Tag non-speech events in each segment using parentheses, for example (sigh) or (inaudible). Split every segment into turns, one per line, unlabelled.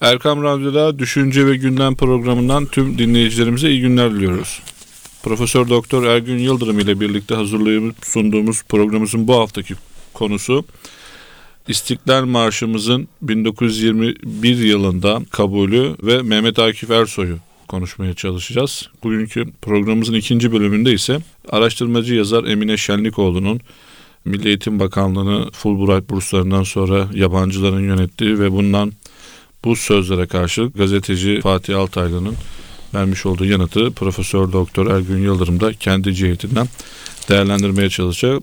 Erkam Radyo'da Düşünce ve Gündem programından tüm dinleyicilerimize iyi günler diliyoruz. Profesör Doktor Ergün Yıldırım ile birlikte hazırlayıp sunduğumuz programımızın bu haftaki konusu İstiklal Marşımızın 1921 yılında kabulü ve Mehmet Akif Ersoy'u konuşmaya çalışacağız. Bugünkü programımızın ikinci bölümünde ise araştırmacı yazar Emine Şenlikoğlu'nun Milli Eğitim Bakanlığı'nı Fulbright burslarından sonra yabancıların yönettiği ve bundan bu sözlere karşı gazeteci Fatih Altaylı'nın vermiş olduğu yanıtı Profesör Doktor Ergün Yıldırım da kendi cihetinden değerlendirmeye çalışacak.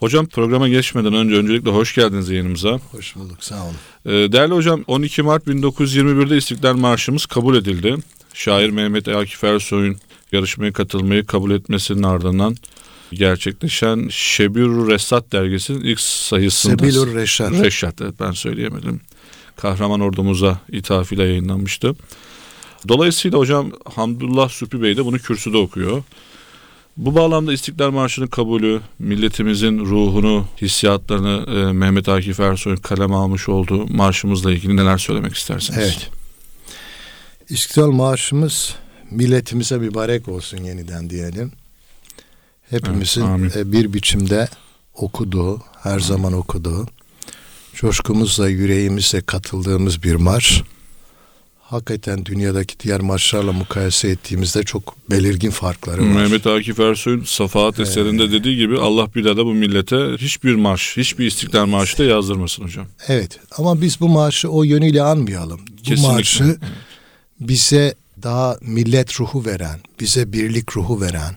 Hocam programa geçmeden önce öncelikle hoş geldiniz yayınımıza.
Hoş bulduk sağ olun.
Ee, değerli hocam 12 Mart 1921'de İstiklal Marşımız kabul edildi. Şair Mehmet Akif Ersoy'un yarışmaya katılmayı kabul etmesinin ardından gerçekleşen Şebir Resat dergisinin ilk sayısında.
Sebilur Reşat.
Reşat evet ben söyleyemedim. Kahraman ordumuza ithafıyla yayınlanmıştı. Dolayısıyla hocam Hamdullah Süpi Bey de bunu kürsüde okuyor. Bu bağlamda İstiklal Marşı'nın kabulü, milletimizin ruhunu, hissiyatlarını e, Mehmet Akif Ersoy'un kaleme almış olduğu marşımızla ilgili neler söylemek istersiniz?
Evet. İstiklal Marşımız milletimize mübarek olsun yeniden diyelim. Hepimizin
Evet,
e, bir biçimde okuduğu, her zaman okuduğu, coşkumuzla, yüreğimizle katıldığımız bir marş. Hakikaten dünyadaki diğer marşlarla mukayese ettiğimizde çok belirgin farkları var.
Mehmet Akif Ersoy'un Safahat eserinde dediği gibi Allah bir daha da bu millete hiçbir marş, hiçbir İstiklal Marşı da yazdırmasın hocam.
Evet ama biz bu marşı o yönüyle anmayalım. Bu
Kesinlikle.
marşı bize daha millet ruhu veren, bize birlik ruhu veren,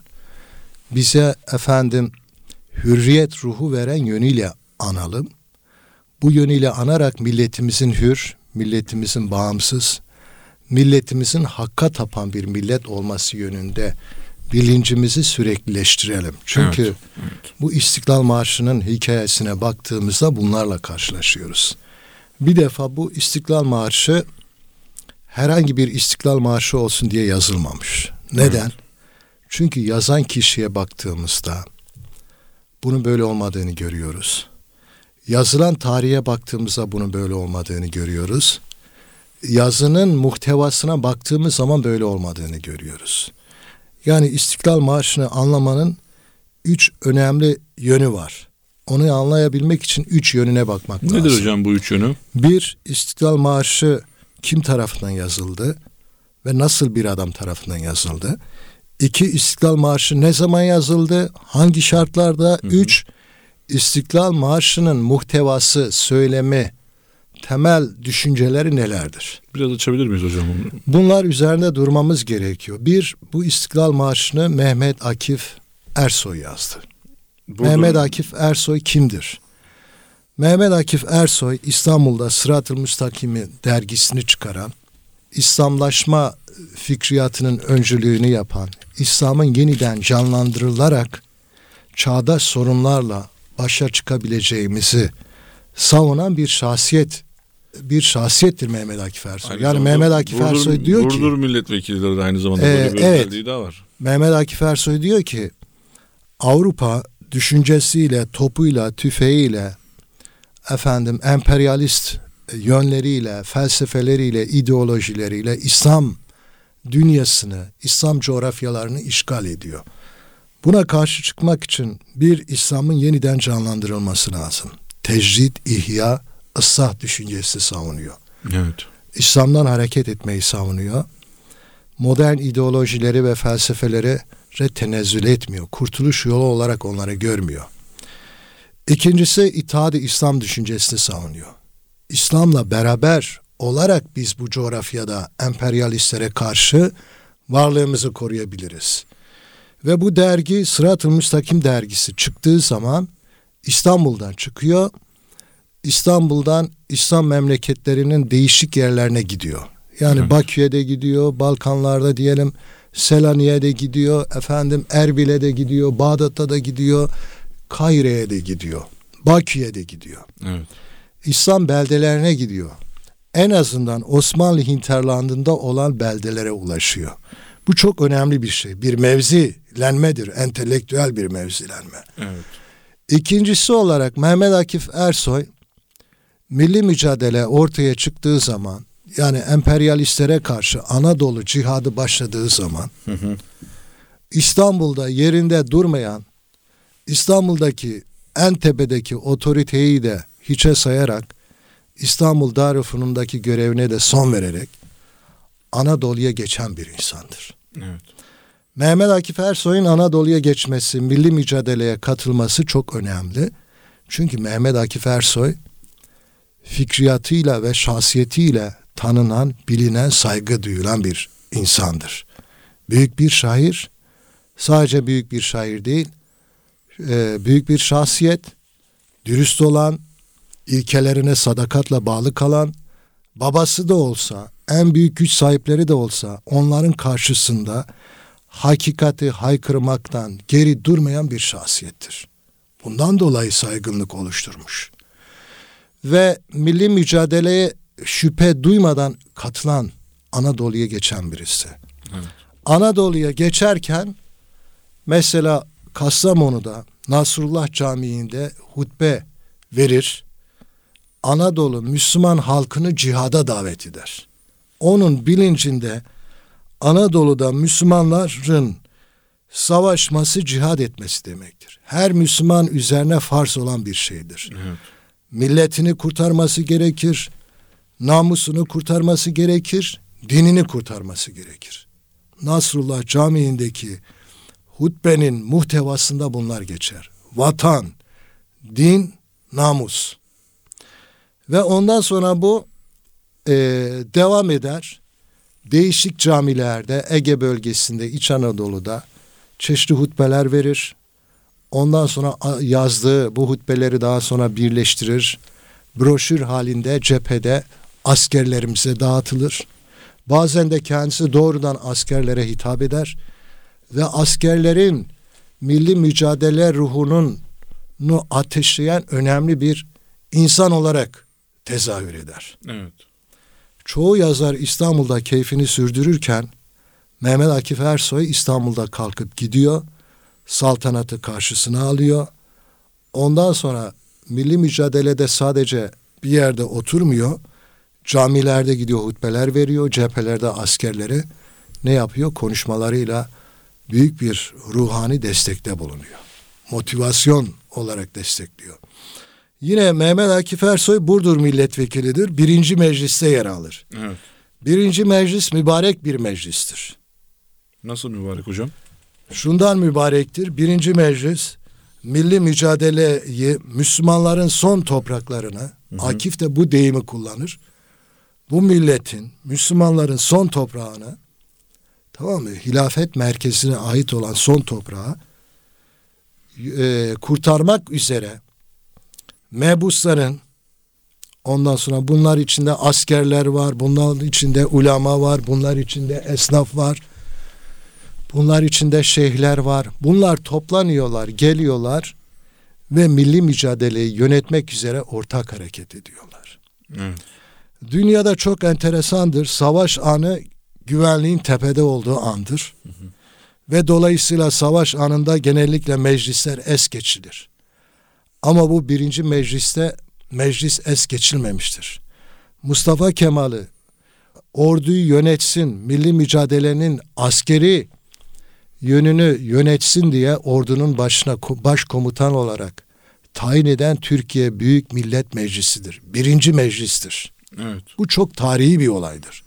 bize efendim hürriyet ruhu veren yönüyle analım. Bu yönüyle anarak milletimizin hür, milletimizin bağımsız, milletimizin hakka tapan bir millet olması yönünde bilincimizi süreklileştirelim. Çünkü
Evet, evet.
bu İstiklal Marşı'nın hikayesine baktığımızda bunlarla karşılaşıyoruz. Bir defa bu İstiklal Marşı herhangi bir İstiklal Marşı olsun diye yazılmamış. Neden? Çünkü yazan kişiye baktığımızda bunun böyle olmadığını görüyoruz. Yazılan tarihe baktığımızda bunun böyle olmadığını görüyoruz. Yazının muhtevasına baktığımız zaman böyle olmadığını görüyoruz. Yani İstiklal Marşı'nı anlamanın üç önemli yönü var. Onu anlayabilmek için üç yönüne bakmak
Nedir
lazım.
hocam bu üç yönü?
Bir, İstiklal Marşı kim tarafından yazıldı ve nasıl bir adam tarafından yazıldı? İki, İstiklal Marşı ne zaman yazıldı? Hangi şartlarda? Üç, İstiklal Marşı'nın muhtevası, söylemi, temel düşünceleri nelerdir?
Biraz açabilir miyiz hocam bunu?
Bunlar üzerinde durmamız gerekiyor. Bir, bu İstiklal Marşı'nı Mehmet Akif Ersoy yazdı.
Burada-
Mehmet Akif Ersoy kimdir? Mehmet Akif Ersoy İstanbul'da Sırat-ı Müstakim'i dergisini çıkaran, İslamlaşma fikriyatının öncülüğünü yapan, İslam'ın yeniden canlandırılarak çağdaş sorunlarla başa çıkabileceğimizi savunan bir şahsiyet bir şahsiyettir Mehmet Akif Ersoy.
Aynı
yani Mehmet Akif
Burdur-
Ersoy diyor ki
Burdur milletvekilleri de aynı zamanda
Ee,
böyle bir
evet.
özelliği daha var.
Mehmet Akif Ersoy diyor ki Avrupa düşüncesiyle, topuyla, tüfeğiyle, efendim emperyalist yönleriyle, felsefeleriyle, ideolojileriyle İslam dünyasını, İslam coğrafyalarını işgal ediyor. Buna karşı çıkmak için bir İslam'ın yeniden canlandırılması lazım. Tecrid, ihya, ıslah düşüncesi savunuyor.
Evet.
İslam'dan hareket etmeyi savunuyor. Modern ideolojileri ve felsefeleri tenezzül etmiyor. Kurtuluş yolu olarak onları görmüyor. İkincisi itaat İslam düşüncesini savunuyor. İslam'la beraber olarak biz bu coğrafyada emperyalistlere karşı varlığımızı koruyabiliriz. Ve bu dergi Sırat-ı Müstakim dergisi çıktığı zaman İstanbul'dan çıkıyor. İstanbul'dan İslam memleketlerinin değişik yerlerine gidiyor. Yani
Evet.
Bakü'ye de gidiyor, Balkanlarda diyelim Selanik'e de gidiyor, efendim Erbil'e de gidiyor, Bağdat'a da gidiyor, Kahire'ye de gidiyor, Bakü'ye de gidiyor.
Evet.
İslam beldelerine gidiyor. En azından Osmanlı hinterlandında olan beldelere ulaşıyor. Bu çok önemli bir şey. Bir mevzilenmedir, entelektüel bir mevzilenme.
Evet.
İkincisi olarak Mehmet Akif Ersoy milli mücadele ortaya çıktığı zaman yani emperyalistlere karşı Anadolu cihadı başladığı zaman
Hı hı.
İstanbul'da yerinde durmayan İstanbul'daki en tepedeki otoriteyi de hiçe sayarak İstanbul Darülfünun'daki görevine de son vererek Anadolu'ya geçen bir insandır.
Evet.
Mehmet Akif Ersoy'un Anadolu'ya geçmesi, milli mücadeleye katılması çok önemli. Çünkü Mehmet Akif Ersoy fikriyatıyla ve şahsiyetiyle tanınan, bilinen, saygı duyulan bir insandır. Büyük bir şair, sadece büyük bir şair değil, e, büyük bir şahsiyet, dürüst olan, ilkelerine sadakatla bağlı kalan, babası da olsa, en büyük güç sahipleri de olsa onların karşısında hakikati haykırmaktan geri durmayan bir şahsiyettir. Bundan dolayı saygınlık oluşturmuş. Ve milli mücadeleye şüphe duymadan katılan Anadolu'ya geçen birisi.
Evet.
Anadolu'ya geçerken mesela Kastamonu'da Nasrullah Camii'nde hutbe verir. Anadolu Müslüman halkını cihada davet eder. Onun bilincinde Anadolu'da Müslümanların savaşması cihad etmesi demektir. Her Müslüman üzerine farz olan bir şeydir.
Evet.
Milletini kurtarması gerekir, namusunu kurtarması gerekir, dinini kurtarması gerekir. Nasrullah Camii'ndeki hutbenin muhtevasında bunlar geçer. Vatan, din, namus. Ve ondan sonra bu e, devam eder. Değişik camilerde, Ege bölgesinde, İç Anadolu'da çeşitli hutbeler verir. Ondan sonra yazdığı bu hutbeleri daha sonra birleştirir. Broşür halinde cephede askerlerimize dağıtılır. Bazen de kendisi doğrudan askerlere hitap eder ve askerlerin milli mücadele ruhunun nu ateşleyen önemli bir insan olarak tezahür eder.
Evet.
Çoğu yazar İstanbul'da keyfini sürdürürken Mehmet Akif Ersoy İstanbul'da kalkıp gidiyor. Saltanatı karşısına alıyor. Ondan sonra milli mücadelede sadece bir yerde oturmuyor. Camilerde gidiyor hutbeler veriyor. Cephelerde askerleri ne yapıyor? Konuşmalarıyla büyük bir ruhani destekte bulunuyor. Motivasyon olarak destekliyor. Yine Mehmet Akif Ersoy Burdur milletvekilidir. Birinci mecliste yer alır.
Evet.
Birinci meclis mübarek bir meclistir.
Nasıl mübarek hocam?
Şundan mübarektir. Birinci meclis milli mücadeleyi Müslümanların son topraklarına, Akif de bu deyimi kullanır. Bu milletin, Müslümanların son toprağına, tamam mı? Hilafet merkezine ait olan son toprağı e, kurtarmak üzere mebusların ondan sonra bunlar içinde askerler var, bunlar içinde ulama var, bunlar içinde esnaf var. Bunlar içinde şeyhler var. Bunlar toplanıyorlar, geliyorlar ve milli mücadeleyi yönetmek üzere ortak hareket ediyorlar.
Evet.
Dünyada çok enteresandır. Savaş anı güvenliğin tepede olduğu andır. Ve dolayısıyla savaş anında genellikle meclisler es geçilir. Ama bu birinci mecliste meclis es geçilmemiştir. Mustafa Kemal'i orduyu yönetsin, milli mücadelenin askeri yönünü yönetsin diye ordunun başına ko- başkomutan olarak tayin eden Türkiye Büyük Millet Meclisi'dir. Birinci meclistir.
Evet.
Bu çok tarihi bir olaydır.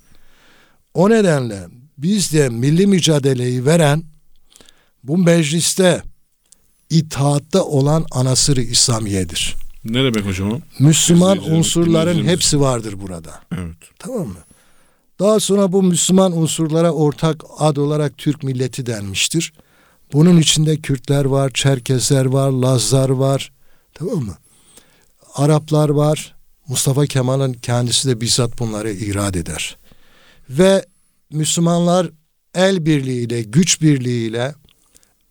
O nedenle biz de milli mücadeleyi veren bu mecliste itaatta olan anasırı İslamiye'dir.
Ne demek hocam o?
Müslüman unsurların hepsi vardır burada.
Evet.
Tamam mı? Daha sonra bu Müslüman unsurlara ortak ad olarak Türk milleti denmiştir. Bunun içinde Kürtler var, Çerkezler var, Lazlar var. Tamam mı? Araplar var. Mustafa Kemal'in kendisi de bizzat bunları irad eder. Ve Müslümanlar el birliğiyle, güç birliğiyle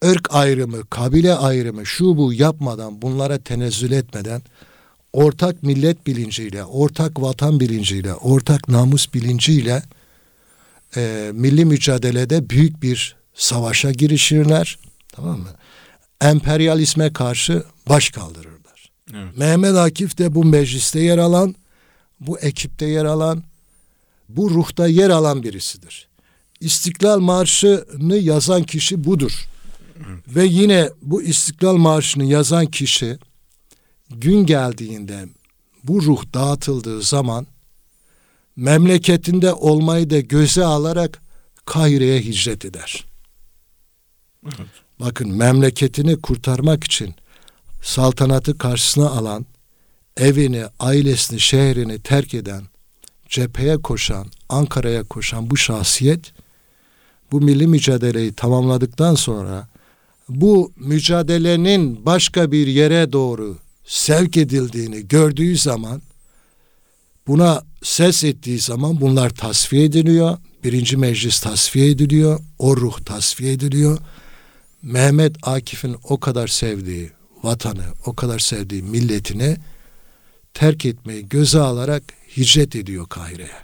ırk ayrımı, kabile ayrımı, şu bu yapmadan, bunlara tenezzül etmeden ortak millet bilinciyle, ortak vatan bilinciyle, ortak namus bilinciyle e, milli mücadelede büyük bir savaşa girişirler. Tamam mı? Emperyalizme karşı baş kaldırırlar.
Evet.
Mehmet Akif de bu mecliste yer alan, bu ekipte yer alan, bu ruhta yer alan birisidir. İstiklal Marşı'nı yazan kişi budur. Ve yine bu İstiklal Marşı'nı yazan kişi gün geldiğinde bu ruh dağıtıldığı zaman memleketinde olmayı da göze alarak Kahire'ye hicret eder.
Evet.
Bakın memleketini kurtarmak için saltanatı karşısına alan, evini, ailesini, şehrini terk eden, cepheye koşan, Ankara'ya koşan bu şahsiyet bu milli mücadeleyi tamamladıktan sonra bu mücadelenin başka bir yere doğru sevk edildiğini gördüğü zaman buna ses ettiği zaman bunlar tasfiye ediliyor. Birinci meclis tasfiye ediliyor. O ruh tasfiye ediliyor. Mehmet Akif'in o kadar sevdiği vatanı, o kadar sevdiği milletini terk etmeyi göze alarak hicret ediyor Kahire'ye.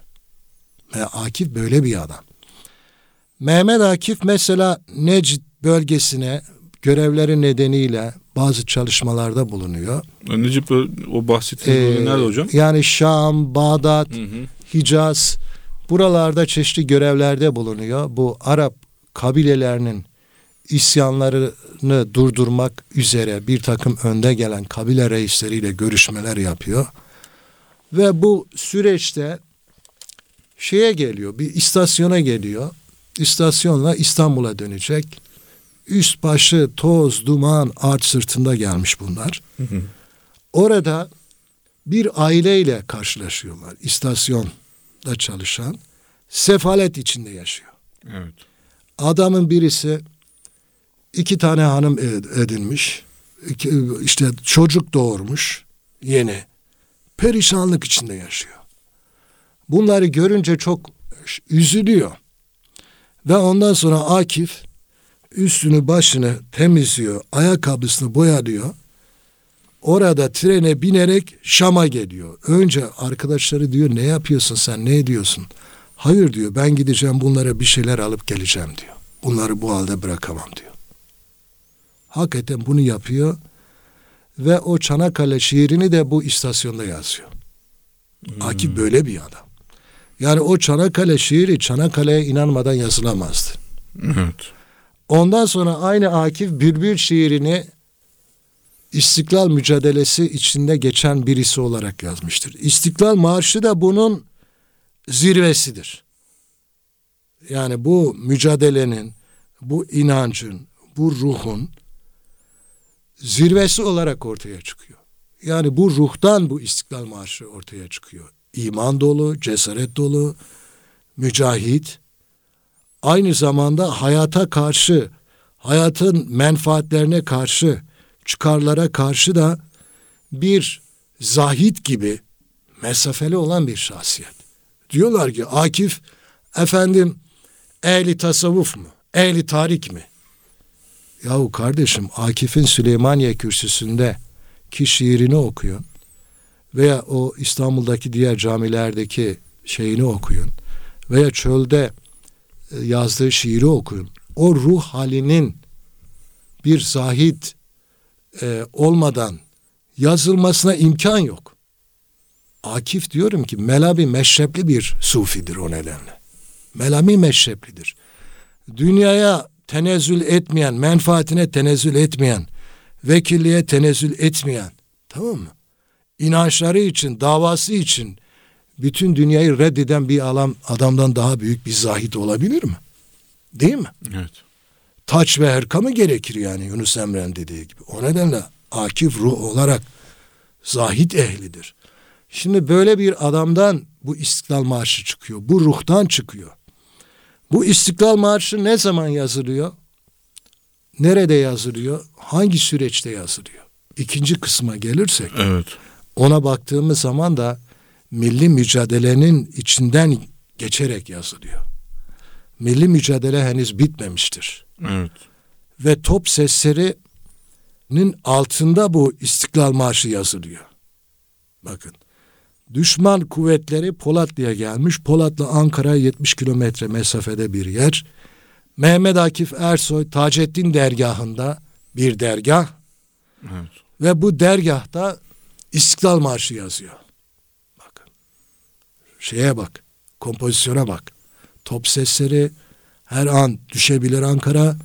Ve Akif böyle bir adam. Mehmet Akif mesela Necd bölgesine görevleri nedeniyle bazı çalışmalarda bulunuyor.
Necip o bahsettiğiniz
Ee,
nerede hocam?
Yani Şam, Bağdat,
Hı hı.
Hicaz buralarda çeşitli görevlerde bulunuyor. Bu Arap kabilelerinin isyanlarını durdurmak üzere bir takım önde gelen kabile reisleriyle görüşmeler yapıyor. Ve bu süreçte şeye geliyor, bir istasyona geliyor. İstasyonla İstanbul'a dönecek. Üst başı toz, duman, art sırtında gelmiş bunlar.
Hı hı.
Orada bir aileyle karşılaşıyorlar. İstasyonda çalışan. Sefalet içinde yaşıyor.
Evet.
Adamın birisi iki tane hanım ed- edinmiş. İşte çocuk doğurmuş yeni. Perişanlık içinde yaşıyor. Bunları görünce çok üzülüyor. Ve ondan sonra Akif üstünü başını temizliyor, ayakkabısını boyalıyor. Orada trene binerek Şam'a geliyor. Önce arkadaşları diyor ne yapıyorsun sen ne ediyorsun? Hayır diyor ben gideceğim bunlara bir şeyler alıp geleceğim diyor. Bunları bu halde bırakamam diyor. Hakikaten bunu yapıyor ve o Çanakkale şiirini de bu istasyonda yazıyor. Akif böyle bir adam. Yani o Çanakkale şiiri Çanakkale'ye inanmadan yazılamazdı.
Evet.
Ondan sonra aynı Akif Bülbül şiirini İstiklal mücadelesi içinde geçen birisi olarak yazmıştır. İstiklal Marşı da bunun zirvesidir. Yani bu mücadelenin, bu inancın, bu ruhun zirvesi olarak ortaya çıkıyor. Yani bu ruhtan bu İstiklal Marşı ortaya çıkıyor. İman dolu, cesaret dolu, mücahit, aynı zamanda hayata karşı, hayatın menfaatlerine karşı, çıkarlara karşı da bir zahit gibi mesafeli olan bir şahsiyet. Diyorlar ki Akif efendim ehli tasavvuf mu? Ehli tarik mi? Yahu kardeşim Akif'in Süleymaniye kürsüsünde ki şiirini okuyun veya o İstanbul'daki diğer camilerdeki şeyini okuyun veya çölde yazdığı şiiri okuyun. O ruh halinin bir zahit e, olmadan yazılmasına imkan yok. Akif diyorum ki Melabi meşrepli bir sufidir o nedenle. Melami meşreplidir. Dünyaya tenezzül etmeyen, menfaatine tenezzül etmeyen, vekilliğe tenezzül etmeyen, tamam mı? İnançları için, davası için bütün dünyayı reddeden bir alam adamdan daha büyük bir zahit olabilir mi? Değil mi?
Evet.
Taç ve herka mı gerekir yani Yunus Emre'nin dediği gibi. O nedenle akif ruh olarak zahit ehlidir. Şimdi böyle bir adamdan bu İstiklal Marşı çıkıyor. Bu ruhtan çıkıyor. Bu İstiklal Marşı ne zaman yazılıyor? Nerede yazılıyor? Hangi süreçte yazılıyor? İkinci kısma gelirsek
Evet.
ona baktığımız zaman da milli mücadelenin içinden geçerek yazılıyor. Milli mücadele henüz bitmemiştir.
Evet.
Ve top seslerinin altında bu İstiklal Marşı yazılıyor. Bakın. Düşman kuvvetleri Polatlı'ya gelmiş. Polatlı Ankara 70 kilometre mesafede bir yer. Mehmet Akif Ersoy Taceddin dergahında bir dergah
Evet.
ve bu dergahta İstiklal Marşı yazıyor. Şeye bak. Kompozisyona bak. Top sesleri her an düşebilir Ankara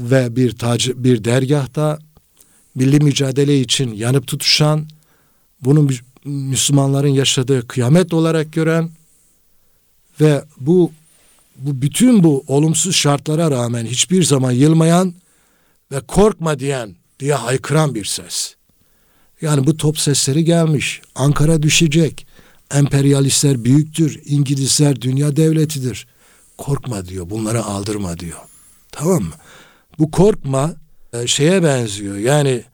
ve bir tacı, bir dergahta milli mücadele için yanıp tutuşan bunu Müslümanların yaşadığı kıyamet olarak gören ve bu bu bütün bu olumsuz şartlara rağmen hiçbir zaman yılmayan ve korkma diyen diye haykıran bir ses. Yani bu top sesleri gelmiş. Ankara düşecek. Emperyalistler büyüktür. İngilizler dünya devletidir. Korkma diyor. Bunlara aldırma diyor. Tamam mı? Bu korkma e, şeye benziyor. Yani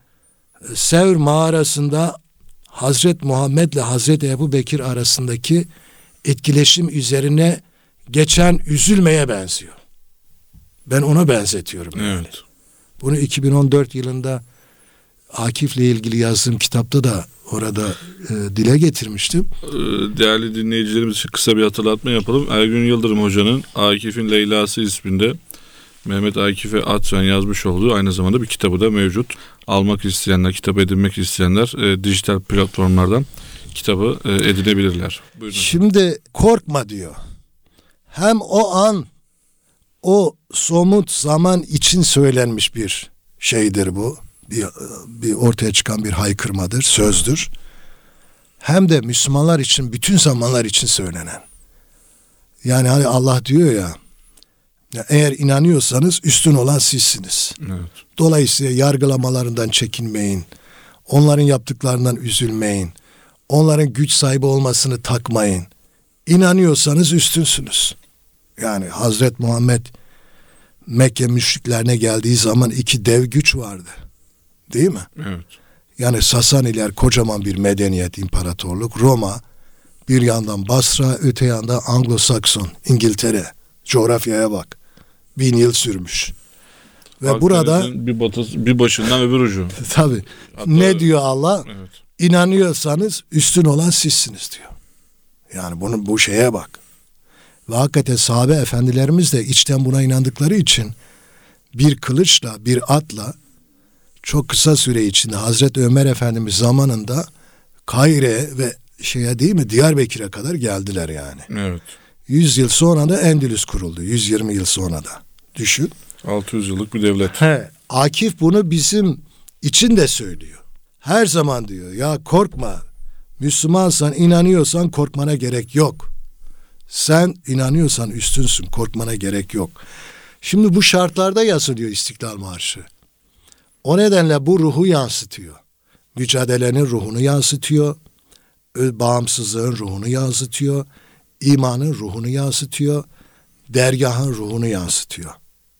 e, Sevr mağarasında Hazret Muhammed ile Hazret Ebu Bekir arasındaki etkileşim üzerine geçen üzülmeye benziyor. Ben ona benzetiyorum. Yani.
Evet.
Bunu 2014 yılında Akif'le ilgili yazdığım kitapta da orada e, dile getirmiştim.
Ee, Değerli dinleyicilerimiz için kısa bir hatırlatma yapalım. Ergün Yıldırım Hoca'nın Akif'in Leyla'sı isminde Mehmet Akif'e atfen yazmış olduğu aynı zamanda bir kitabı da mevcut. Almak isteyenler, kitap edinmek isteyenler e, dijital platformlardan kitabı e, edinebilirler. Buyurun.
Şimdi korkma diyor. Hem o an o somut zaman için söylenmiş bir şeydir bu. Bir, bir ortaya çıkan bir haykırmadır, sözdür. Hem de Müslümanlar için bütün zamanlar için söylenen. Yani hani Allah diyor ya, ya eğer inanıyorsanız üstün olan sizsiniz.
Evet.
Dolayısıyla yargılamalarından çekinmeyin. Onların yaptıklarından üzülmeyin. Onların güç sahibi olmasını takmayın. İnanıyorsanız üstünsünüz. Yani Hazret Muhammed Mekke müşriklerine geldiği zaman iki dev güç vardı. Değil mi?
Evet.
Yani Sasaniler kocaman bir medeniyet, imparatorluk. Roma bir yandan Basra, öte yandan Anglo-Sakson, İngiltere. Coğrafyaya bak. Bin yıl sürmüş. Ve burada
bir, batısı, bir başından öbür ucu. (laughs)
tabi ne diyor Allah?
Evet.
İnanıyorsanız üstün olan sizsiniz diyor. Yani bunun bu şeye bak. Ve hakikaten sahabe efendilerimiz de içten buna inandıkları için bir kılıçla, bir atla çok kısa süre içinde Hazreti Ömer Efendimiz zamanında Kayre ve şeye değil mi Diyarbakır'a kadar geldiler yani.
Evet.
100 yıl sonra da Endülüs kuruldu. 120 yıl sonra da. Düşün.
600 yıllık bir devlet.
He. Akif bunu bizim için de söylüyor. Her zaman diyor ya korkma. Müslümansan inanıyorsan korkmana gerek yok. Sen inanıyorsan üstünsün korkmana gerek yok. Şimdi bu şartlarda yazılıyor İstiklal Marşı. O nedenle bu ruhu yansıtıyor. Mücadelenin ruhunu yansıtıyor. Bağımsızlığın ruhunu yansıtıyor. imanın ruhunu yansıtıyor. Dergahın ruhunu yansıtıyor.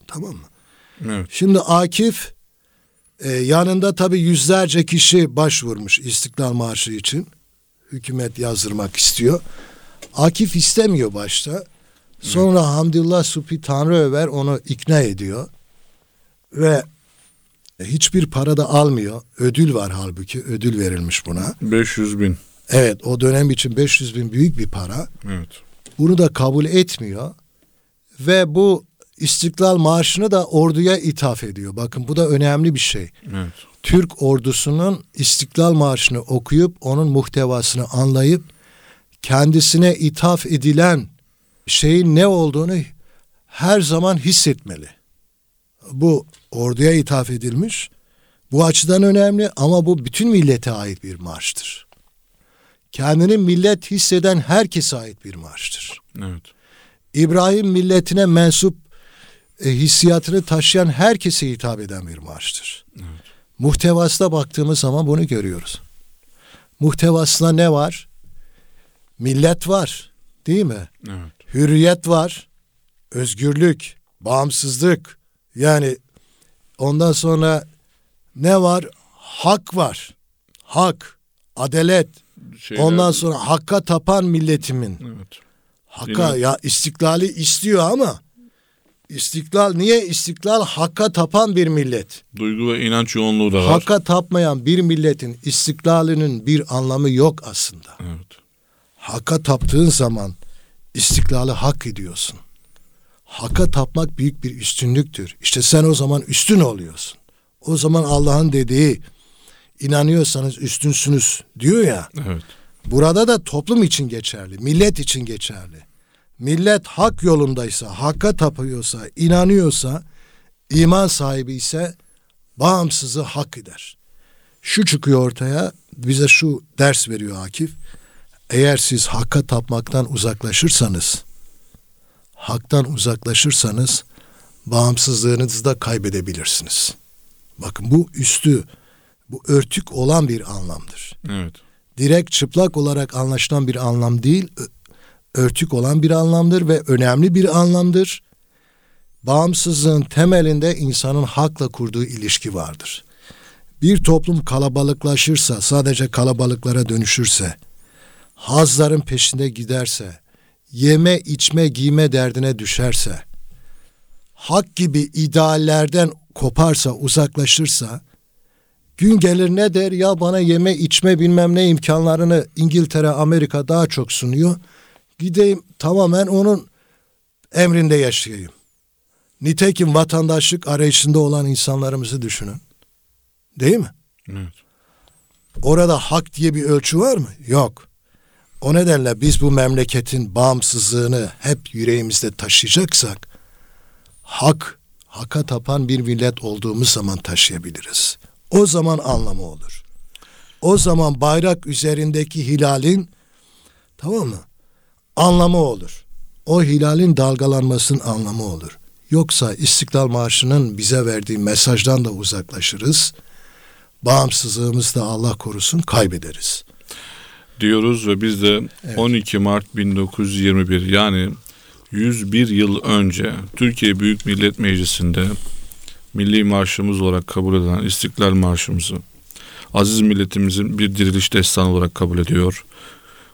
Tamam mı?
Evet.
Şimdi Akif e, yanında tabii yüzlerce kişi başvurmuş İstiklal Marşı için. Hükümet yazdırmak istiyor. Akif istemiyor başta. Sonra Hamdullah Supi Tanrı Över onu ikna ediyor. Ve hiçbir para da almıyor. Ödül var halbuki. Ödül verilmiş buna.
500 bin.
Evet o dönem için 500 bin büyük bir para.
Evet.
Bunu da kabul etmiyor. Ve bu İstiklal Marşı'nı da orduya ithaf ediyor. Bakın bu da önemli bir şey.
Evet.
Türk ordusunun İstiklal Marşı'nı okuyup onun muhtevasını anlayıp kendisine ithaf edilen şeyin ne olduğunu her zaman hissetmeli. Bu orduya ithaf edilmiş. Bu açıdan önemli ama bu bütün millete ait bir marştır. Kendini millet hisseden herkese ait bir marştır.
Evet.
İbrahim milletine mensup e, hissiyatını taşıyan herkese hitap eden bir marştır.
Evet.
Muhtevasına baktığımız zaman bunu görüyoruz. Muhtevasında ne var? Millet var, değil mi?
Evet.
Hürriyet var, özgürlük, bağımsızlık. Yani ondan sonra ne var? Hak var. Hak, adalet.
Şeyler-
Ondan sonra hakka tapan milletimin.
Evet.
Hakka
Yine-
ya istiklali istiyor ama istiklal niye istiklal hakka tapan bir millet.
Duygu ve inanç yoğunluğu da var.
Hakka tapmayan bir milletin istiklalinin bir anlamı yok aslında.
Evet.
Hakka taptığın zaman istiklali hak ediyorsun. Hakka tapmak büyük bir üstünlüktür. İşte sen o zaman üstün oluyorsun. O zaman Allah'ın dediği inanıyorsanız üstünsünüz diyor ya.
Evet.
Burada da toplum için geçerli, millet için geçerli. Millet hak yolundaysa, hakka tapıyorsa, inanıyorsa, iman sahibi ise bağımsızı hak eder. Şu çıkıyor ortaya, bize şu ders veriyor Akif. Eğer siz hakka tapmaktan uzaklaşırsanız, haktan uzaklaşırsanız bağımsızlığınızı da kaybedebilirsiniz. Bakın bu üstü, bu örtük olan bir anlamdır.
Evet.
Direkt çıplak olarak anlaşılan bir anlam değil, örtük olan bir anlamdır ve önemli bir anlamdır. Bağımsızlığın temelinde insanın hakla kurduğu ilişki vardır. Bir toplum kalabalıklaşırsa, sadece kalabalıklara dönüşürse, hazların peşinde giderse, yeme, içme, giyme derdine düşerse, hak gibi ideallerden koparsa, uzaklaşırsa, gün gelir ne der ya bana yeme, içme bilmem ne imkanlarını İngiltere, Amerika daha çok sunuyor. Gideyim tamamen onun emrinde yaşayayım. Nitekim vatandaşlık arayışında olan insanlarımızı düşünün. Değil mi?
Evet.
Orada hak diye bir ölçü var mı? Yok. O nedenle biz bu memleketin bağımsızlığını hep yüreğimizde taşıyacaksak hak, haka tapan bir millet olduğumuz zaman taşıyabiliriz. O zaman anlamı olur. O zaman bayrak üzerindeki hilalin tamam mı? Anlamı olur. O hilalin dalgalanmasının anlamı olur. Yoksa İstiklal Marşı'nın bize verdiği mesajdan da uzaklaşırız. Bağımsızlığımızı da Allah korusun kaybederiz.
Diyoruz ve biz de
Evet.
12 Mart 1921 yani 101 yıl önce Türkiye Büyük Millet Meclisi'nde milli marşımız olarak kabul edilen İstiklal Marşımızı aziz milletimizin bir diriliş destanı olarak kabul ediyor.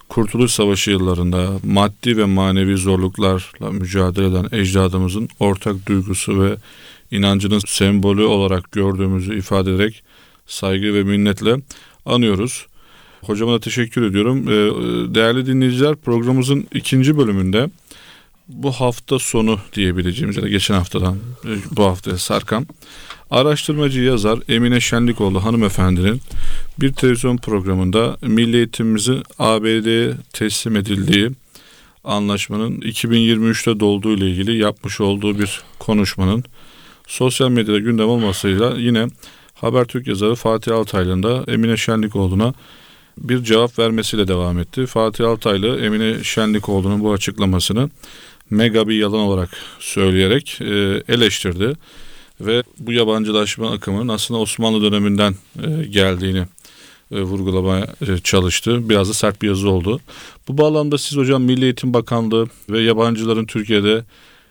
Kurtuluş Savaşı yıllarında maddi ve manevi zorluklarla mücadele eden ecdadımızın ortak duygusu ve inancının sembolü olarak gördüğümüzü ifade ederek saygı ve minnetle anıyoruz. Hocama da teşekkür ediyorum. Ee, Değerli dinleyiciler programımızın ikinci bölümünde bu hafta sonu diyebileceğimiz ya da geçen haftadan e, bu haftaya sarkan araştırmacı yazar Emine Şenlikoğlu hanımefendinin bir televizyon programında milli eğitimimizin ABD'ye teslim edildiği anlaşmanın 2023'te dolduğu ile ilgili yapmış olduğu bir konuşmanın sosyal medyada gündem olmasıyla yine Habertürk yazarı Fatih Altaylı'nın da Emine Şenlikoğlu'na bir cevap vermesiyle devam etti. Fatih Altaylı Emine Şenlikoğlu'nun bu açıklamasını mega bir yalan olarak söyleyerek e, eleştirdi ve bu yabancılaşma akımının aslında Osmanlı döneminden e, geldiğini e, vurgulamaya e, çalıştı. Biraz da sert bir yazı oldu. Bu bağlamda siz hocam Milli Eğitim Bakanlığı ve yabancıların Türkiye'de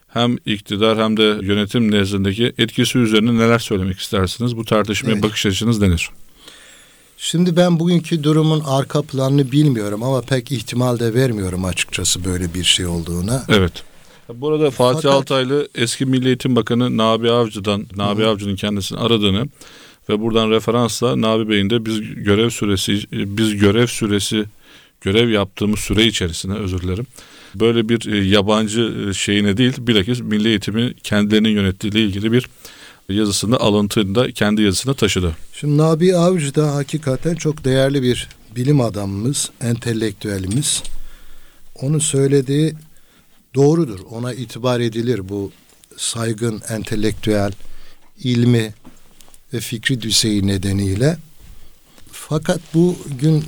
hem iktidar hem de yönetim nezdindeki etkisi üzerine neler söylemek istersiniz? Bu tartışmaya
Evet.
bakış açınız nedir?
Şimdi ben bugünkü durumun arka planını bilmiyorum ama pek ihtimal de vermiyorum açıkçası böyle bir şey olduğuna.
Evet. Bu arada Fatih
Fakat-
Altaylı eski Milli Eğitim Bakanı Nabi Avcı'dan, Nabi Avcı'nın kendisini aradığını ve buradan referansla Nabi Bey'in de biz görev süresi biz görev süresi görev yaptığımız süre içerisinde özür dilerim. Böyle bir e, yabancı e, şeyine değil bilakis milli eğitimi kendilerinin yönettiğiyle ilgili bir yazısında alıntını da kendi yazısına taşıdı.
Şimdi Nabi Avcı da hakikaten çok değerli bir bilim adamımız, entelektüelimiz. Onun söylediği doğrudur. Ona itibar edilir bu saygın entelektüel ilmi ve fikri düzeyi nedeniyle. Fakat bugün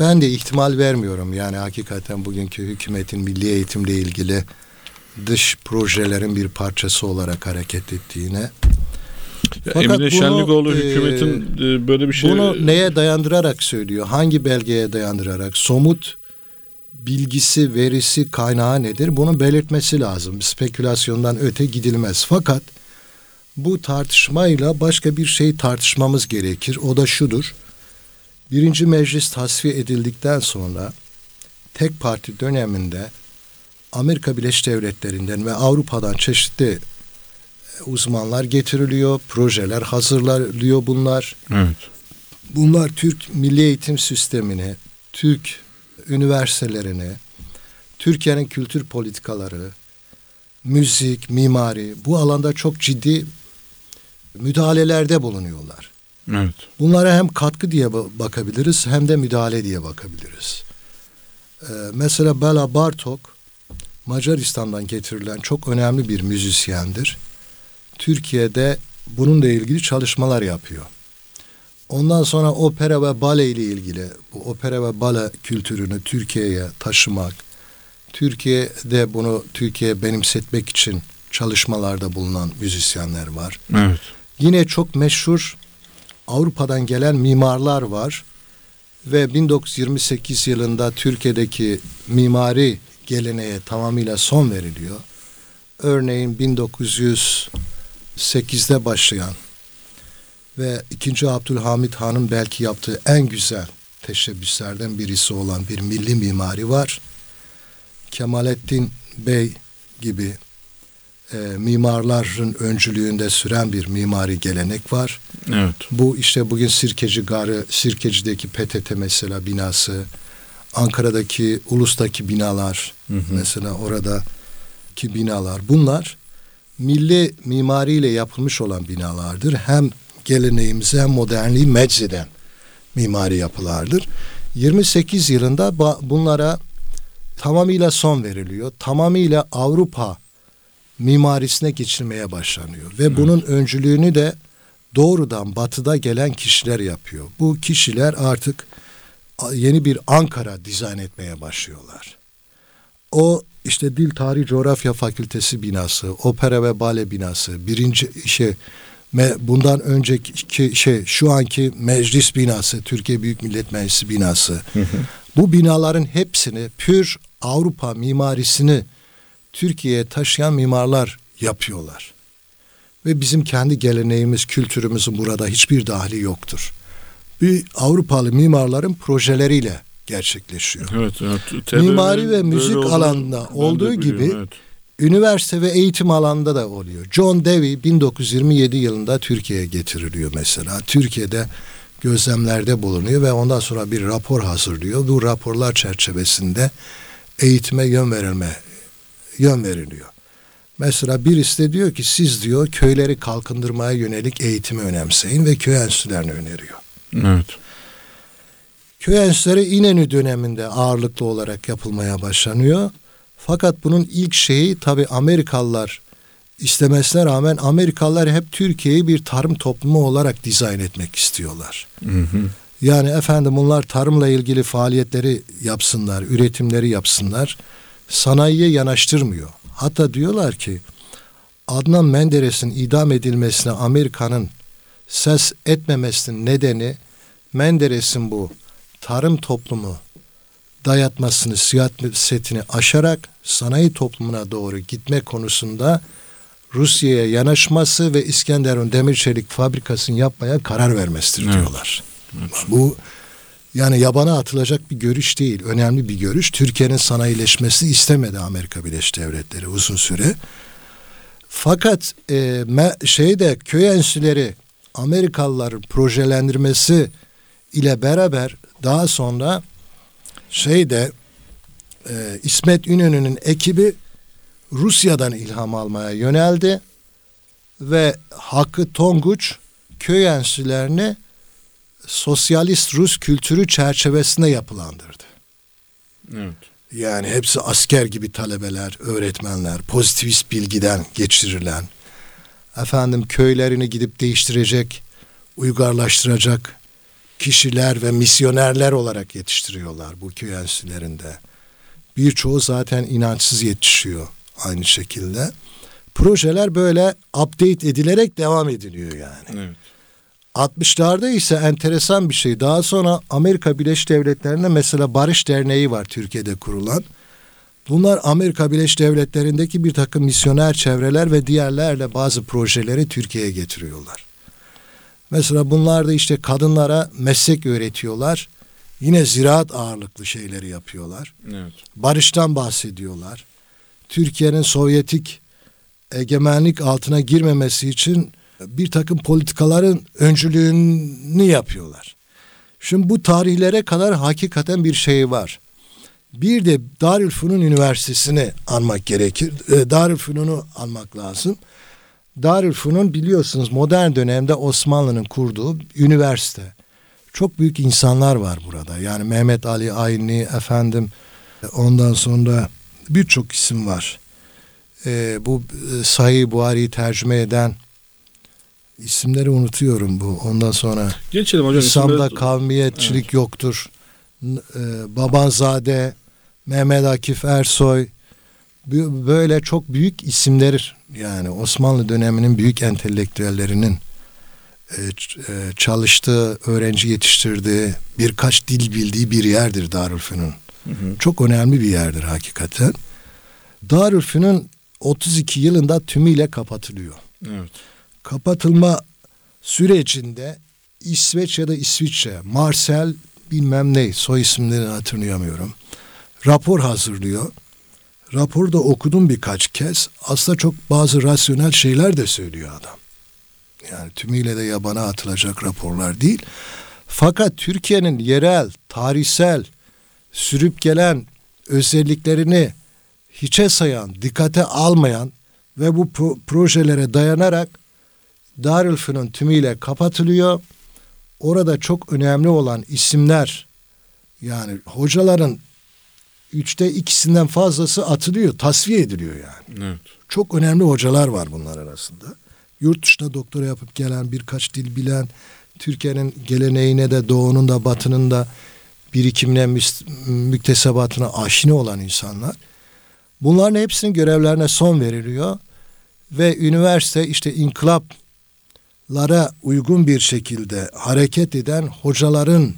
ben de ihtimal vermiyorum. Yani hakikaten bugünkü hükümetin milli eğitimle ilgili dış projelerin bir parçası olarak hareket ettiğine. Fakat
Emine
bunu,
Şenligoğlu
e,
hükümetin e, böyle bir şey
Bunu neye dayandırarak söylüyor? Hangi belgeye dayandırarak? Somut bilgisi, verisi, kaynağı nedir? Bunu belirtmesi lazım. Spekülasyondan öte gidilmez. Fakat bu tartışmayla başka bir şey tartışmamız gerekir. O da şudur. Birinci meclis tasfiye edildikten sonra tek parti döneminde Amerika Birleşik Devletleri'nden ve Avrupa'dan çeşitli uzmanlar getiriliyor, projeler hazırlanıyor bunlar.
Evet.
Bunlar Türk milli eğitim sistemini, Türk üniversitelerini, Türkiye'nin kültür politikaları, müzik, mimari bu alanda çok ciddi müdahalelerde bulunuyorlar.
Evet.
Bunlara hem katkı diye ba- bakabiliriz hem de müdahale diye bakabiliriz. Ee, mesela Bela Bartok Macaristan'dan getirilen çok önemli bir müzisyendir. Türkiye'de bununla ilgili çalışmalar yapıyor. Ondan sonra opera ve bale ile ilgili bu opera ve bale kültürünü Türkiye'ye taşımak, Türkiye'de bunu Türkiye'ye benimsetmek için çalışmalarda bulunan müzisyenler var.
Evet.
Yine çok meşhur Avrupa'dan gelen mimarlar var ve 1928 yılında Türkiye'deki mimari geleneğe tamamıyla son veriliyor. Örneğin 1908'de başlayan ve 2. Abdülhamit Han'ın belki yaptığı en güzel teşebbüslerden birisi olan bir milli mimari var. Kemalettin Bey gibi e, mimarların öncülüğünde süren bir mimari gelenek var.
Evet.
Bu işte bugün Sirkeci Garı, Sirkeci'deki PTT mesela binası, Ankara'daki Ulus'taki binalar,
Hı hı.
mesela oradaki binalar. Bunlar milli mimariyle yapılmış olan binalardır. Hem geleneğimizi hem modernliği meczeden mimari yapılardır. 28 yılında bunlara tamamıyla son veriliyor. Tamamıyla Avrupa mimarisine geçilmeye başlanıyor. Ve bunun öncülüğünü de doğrudan batıda gelen kişiler yapıyor. Bu kişiler artık yeni bir Ankara dizayn etmeye başlıyorlar. O işte Dil Tarih Coğrafya Fakültesi binası, opera ve bale binası, birinci şey me- bundan önceki şey şu anki meclis binası, Türkiye Büyük Millet Meclisi binası. Bu binaların hepsini pür Avrupa mimarisini Türkiye'ye taşıyan mimarlar yapıyorlar. Ve bizim kendi geleneğimiz, kültürümüzün burada hiçbir dahli yoktur. Bir Avrupalı mimarların projeleriyle gerçekleşiyor.
Evet, evet.
Mimari
TBMM'nin
ve müzik
olduğunu
alanında olduğu gibi
evet.
Üniversite ve eğitim alanında da oluyor. John Dewey 1927 yılında Türkiye'ye getiriliyor mesela. Türkiye'de gözlemlerde bulunuyor ve ondan sonra bir rapor hazırlıyor. Bu raporlar çerçevesinde eğitime yön verilme yön veriliyor. Mesela birisi de diyor ki siz diyor köyleri kalkındırmaya yönelik eğitimi önemseyin ve köy enstitülerini öneriyor.
Evet.
Köy enstitüleri İnönü döneminde ağırlıklı olarak yapılmaya başlanıyor. Fakat bunun ilk şeyi tabi Amerikalılar istemesine rağmen Amerikalılar hep Türkiye'yi bir tarım toplumu olarak dizayn etmek istiyorlar.
Hı hı.
Yani efendim bunlar tarımla ilgili faaliyetleri yapsınlar, üretimleri yapsınlar. Sanayiye yanaştırmıyor. Hatta diyorlar ki Adnan Menderes'in idam edilmesine Amerika'nın ses etmemesinin nedeni Menderes'in bu tarım toplumu dayatmasını, siyasetini aşarak sanayi toplumuna doğru gitme konusunda Rusya'ya yanaşması ve İskenderun demir çelik fabrikasını yapmaya karar vermesidir
Evet.
diyorlar. Bu yani yabana atılacak bir görüş değil. Önemli bir görüş. Türkiye'nin sanayileşmesini istemedi Amerika Birleşik Devletleri uzun süre. Fakat e, me- şeyde köy enstitüleri Amerikalıların projelendirmesi ile beraber daha sonra şeyde e, İsmet İnönü'nün ekibi Rusya'dan ilham almaya yöneldi ve Hakkı Tonguç köy enstitülerini sosyalist Rus kültürü çerçevesinde yapılandırdı.
Evet.
Yani hepsi asker gibi talebeler, öğretmenler, pozitivist bilgiden geçirilen, efendim köylerini gidip değiştirecek, uygarlaştıracak kişiler ve misyonerler olarak yetiştiriyorlar bu köy enstitülerinde. Birçoğu zaten inançsız yetişiyor aynı şekilde. Projeler böyle update edilerek devam ediliyor yani.
Evet.
60'larda ise enteresan bir şey. Daha sonra Amerika Birleşik Devletleri'nde mesela Barış Derneği var Türkiye'de kurulan. Bunlar Amerika Birleşik Devletleri'ndeki bir takım misyoner çevreler ve diğerlerle bazı projeleri Türkiye'ye getiriyorlar. Mesela bunlar da işte kadınlara meslek öğretiyorlar. Yine ziraat ağırlıklı şeyleri yapıyorlar.
Evet.
Barıştan bahsediyorlar. Türkiye'nin Sovyetik egemenlik altına girmemesi için bir takım politikaların öncülüğünü yapıyorlar. Şimdi bu tarihlere kadar hakikaten bir şey var. Bir de Darülfünun Üniversitesi'ni anmak gerekir. E, Darülfünun'u anmak lazım. Darülfünun biliyorsunuz modern dönemde Osmanlı'nın kurduğu üniversite. Çok büyük insanlar var burada. Yani Mehmet Ali Ayni, efendim Ondan sonra birçok isim var. Ee, bu e, Sahih Buhari'yi tercüme eden isimleri unutuyorum bu. Ondan sonra
Geçelim hocam.
İslam'da kavmiyetçilik yoktur. N- E, Babanzade, Mehmet Akif Ersoy böyle çok büyük isimler yani Osmanlı döneminin büyük entelektüellerinin e, e, çalıştığı, öğrenci yetiştirdiği, birkaç dil bildiği bir yerdir Darülfünun. Çok önemli bir yerdir hakikaten. Darülfünun 32 yılında tümüyle kapatılıyor
Evet.
kapatılma sürecinde İsveç ya da İsviçre, Marcel bilmem ne soy isimlerini hatırlayamıyorum. Rapor hazırlıyor. Raporda okudum birkaç kez. Aslında çok bazı rasyonel şeyler de söylüyor adam. Yani tümüyle de yabana atılacak raporlar değil. Fakat Türkiye'nin yerel, tarihsel, sürüp gelen özelliklerini hiçe sayan, dikkate almayan ve bu pro- projelere dayanarak Darülfünun tümüyle kapatılıyor. Orada çok önemli olan isimler yani hocaların üçte ikisinden fazlası atılıyor, tasfiye ediliyor yani.
Evet.
Çok önemli hocalar var bunlar arasında. Yurt dışında doktora yapıp gelen birkaç dil bilen, Türkiye'nin geleneğine de doğunun da batının da birikimine, müktesebatına aşina olan insanlar. Bunların hepsinin görevlerine son veriliyor ve üniversite işte inkılaplara uygun bir şekilde hareket eden hocaların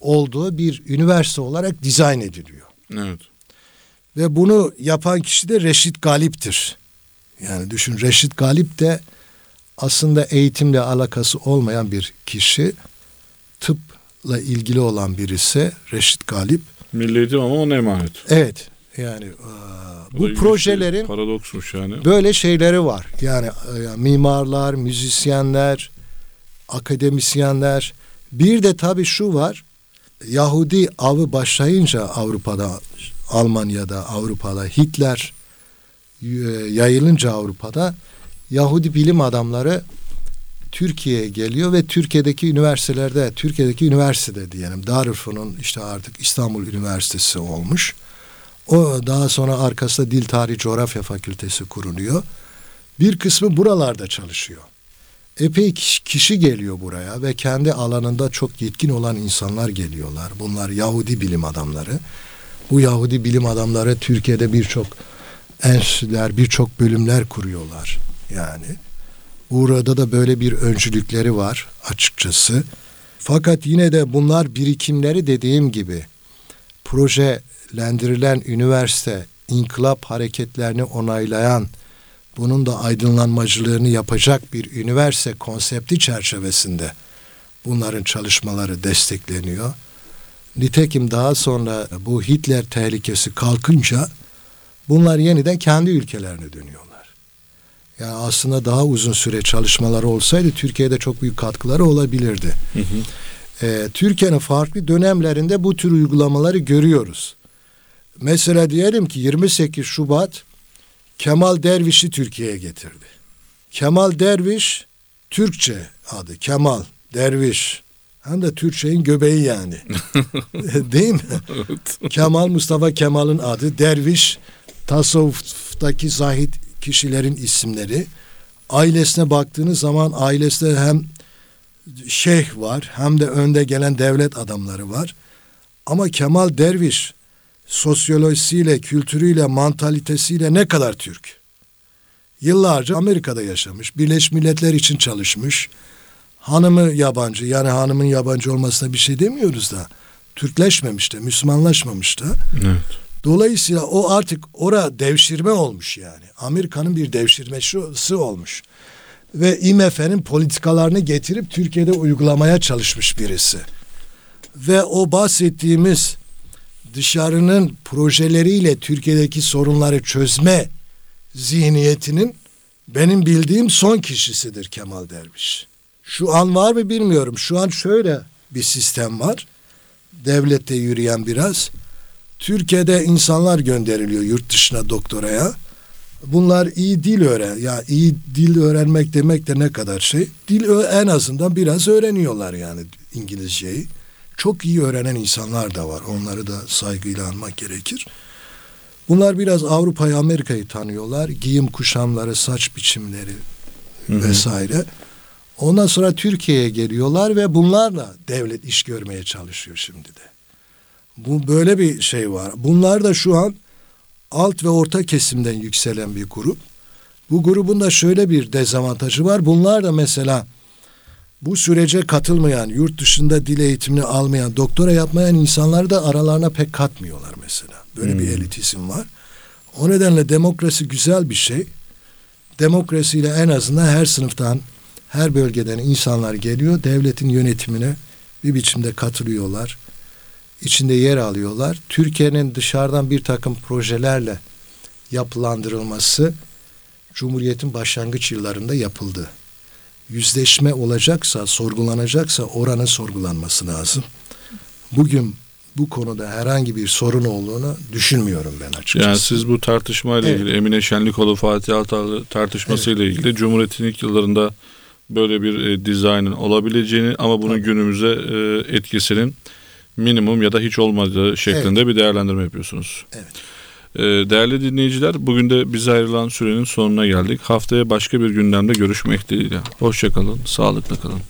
olduğu bir üniversite olarak dizayn ediliyor.
Evet.
Ve bunu yapan kişi de Reşit Galip'tir. Yani düşün Reşit Galip de aslında eğitimle alakası olmayan bir kişi. Tıpla ilgili olan birisi Reşit Galip.
Milli eğitim ama ona emanet.
Evet yani e,
Bu
projelerin
bir Paradoksmuş yani.
böyle şeyleri var. Yani e, mimarlar, müzisyenler, akademisyenler. Bir de tabii şu var. Yahudi avı başlayınca Avrupa'da, Almanya'da, Avrupa'da Hitler e, yayılınca Avrupa'da Yahudi bilim adamları Türkiye'ye geliyor ve Türkiye'deki üniversitelerde, Türkiye'deki üniversitede diyelim Darülfünun işte artık İstanbul Üniversitesi olmuş. O daha sonra arkasında Dil Tarihi Coğrafya Fakültesi kuruluyor. Bir kısmı buralarda çalışıyor. Epey kişi, geliyor buraya ve kendi alanında çok yetkin olan insanlar geliyorlar. Bunlar Yahudi bilim adamları. Bu Yahudi bilim adamları Türkiye'de birçok enstitüler, birçok bölümler kuruyorlar. Yani burada da böyle bir öncülükleri var açıkçası. Fakat yine de bunlar birikimleri dediğim gibi projelendirilen üniversite, inkılap hareketlerini onaylayan, bunun da aydınlanmacılığını yapacak bir üniversite konsepti çerçevesinde bunların çalışmaları destekleniyor. Nitekim daha sonra bu Hitler tehlikesi kalkınca bunlar yeniden kendi ülkelerine dönüyorlar. Yani aslında daha uzun süre çalışmaları olsaydı Türkiye'de çok büyük katkıları olabilirdi.
Hı hı.
Ee, Türkiye'nin farklı dönemlerinde bu tür uygulamaları görüyoruz. Mesela diyelim ki 28 Şubat Kemal Derviş'i Türkiye'ye getirdi. Kemal Derviş Türkçe adı Kemal Derviş. Hem de Türkçe'nin göbeği yani. (laughs) Değil mi? Kemal Mustafa Kemal'in adı. Derviş tasavvuftaki zahid kişilerin isimleri. Ailesine baktığınız zaman ailesinde hem şeyh var hem de önde gelen devlet adamları var. Ama Kemal Derviş sosyolojisiyle, kültürüyle, mantalitesiyle ne kadar Türk. Yıllarca Amerika'da yaşamış, Birleşmiş Milletler için çalışmış. Hanımı yabancı, yani hanımın yabancı olmasına bir şey demiyoruz da. Türkleşmemiş de, Müslümanlaşmamış da.
Evet.
Dolayısıyla o artık ora devşirme olmuş yani. Amerika'nın bir devşirmesi olmuş. Ve IMF'nin politikalarını getirip Türkiye'de uygulamaya çalışmış birisi. Ve o bahsettiğimiz dışarının projeleriyle Türkiye'deki sorunları çözme zihniyetinin benim bildiğim son kişisidir Kemal Derviş. Şu an var mı bilmiyorum. Şu an şöyle bir sistem var. Devlette yürüyen biraz. Türkiye'de insanlar gönderiliyor yurt dışına doktoraya. Bunlar iyi dil öğren. Ya iyi dil öğrenmek demek de ne kadar şey. Dil en azından biraz öğreniyorlar yani İngilizceyi. Çok iyi öğrenen insanlar da var. Onları da saygıyla anmak gerekir. Bunlar biraz Avrupa'yı, Amerika'yı tanıyorlar. Giyim kuşamları, saç biçimleri
Hı hı.
vesaire. Ondan sonra Türkiye'ye geliyorlar ve bunlarla devlet iş görmeye çalışıyor şimdi de. Bu böyle bir şey var. Bunlar da şu an alt ve orta kesimden yükselen bir grup. Bu grubun da şöyle bir dezavantajı var. Bunlar da mesela bu sürece katılmayan, yurt dışında dil eğitimini almayan, doktora yapmayan insanları da aralarına pek katmıyorlar mesela. Böyle bir
Hmm.
elitizm var. O nedenle demokrasi güzel bir şey. Demokrasiyle en azından her sınıftan, her bölgeden insanlar geliyor. Devletin yönetimine bir biçimde katılıyorlar. İçinde yer alıyorlar. Türkiye'nin dışarıdan bir takım projelerle yapılandırılması Cumhuriyet'in başlangıç yıllarında yapıldı. Yüzleşme olacaksa, sorgulanacaksa oranın sorgulanması lazım. Bugün bu konuda herhangi bir sorun olduğunu düşünmüyorum ben açıkçası.
Yani siz bu tartışmayla
Evet.
ilgili Emine Şenlikoğlu Fatih Altaylı tartışmasıyla ilgili Cumhuriyet'in ilk yıllarında böyle bir e, dizaynın olabileceğini ama bunun
Tabii.
günümüze e, etkisinin minimum ya da hiç olmadığı şeklinde bir değerlendirme yapıyorsunuz.
Evet.
E, değerli dinleyiciler bugün de bize ayrılan sürenin sonuna geldik. Haftaya başka bir gündemde görüşmek dileğiyle. Hoşçakalın, sağlıkla kalın.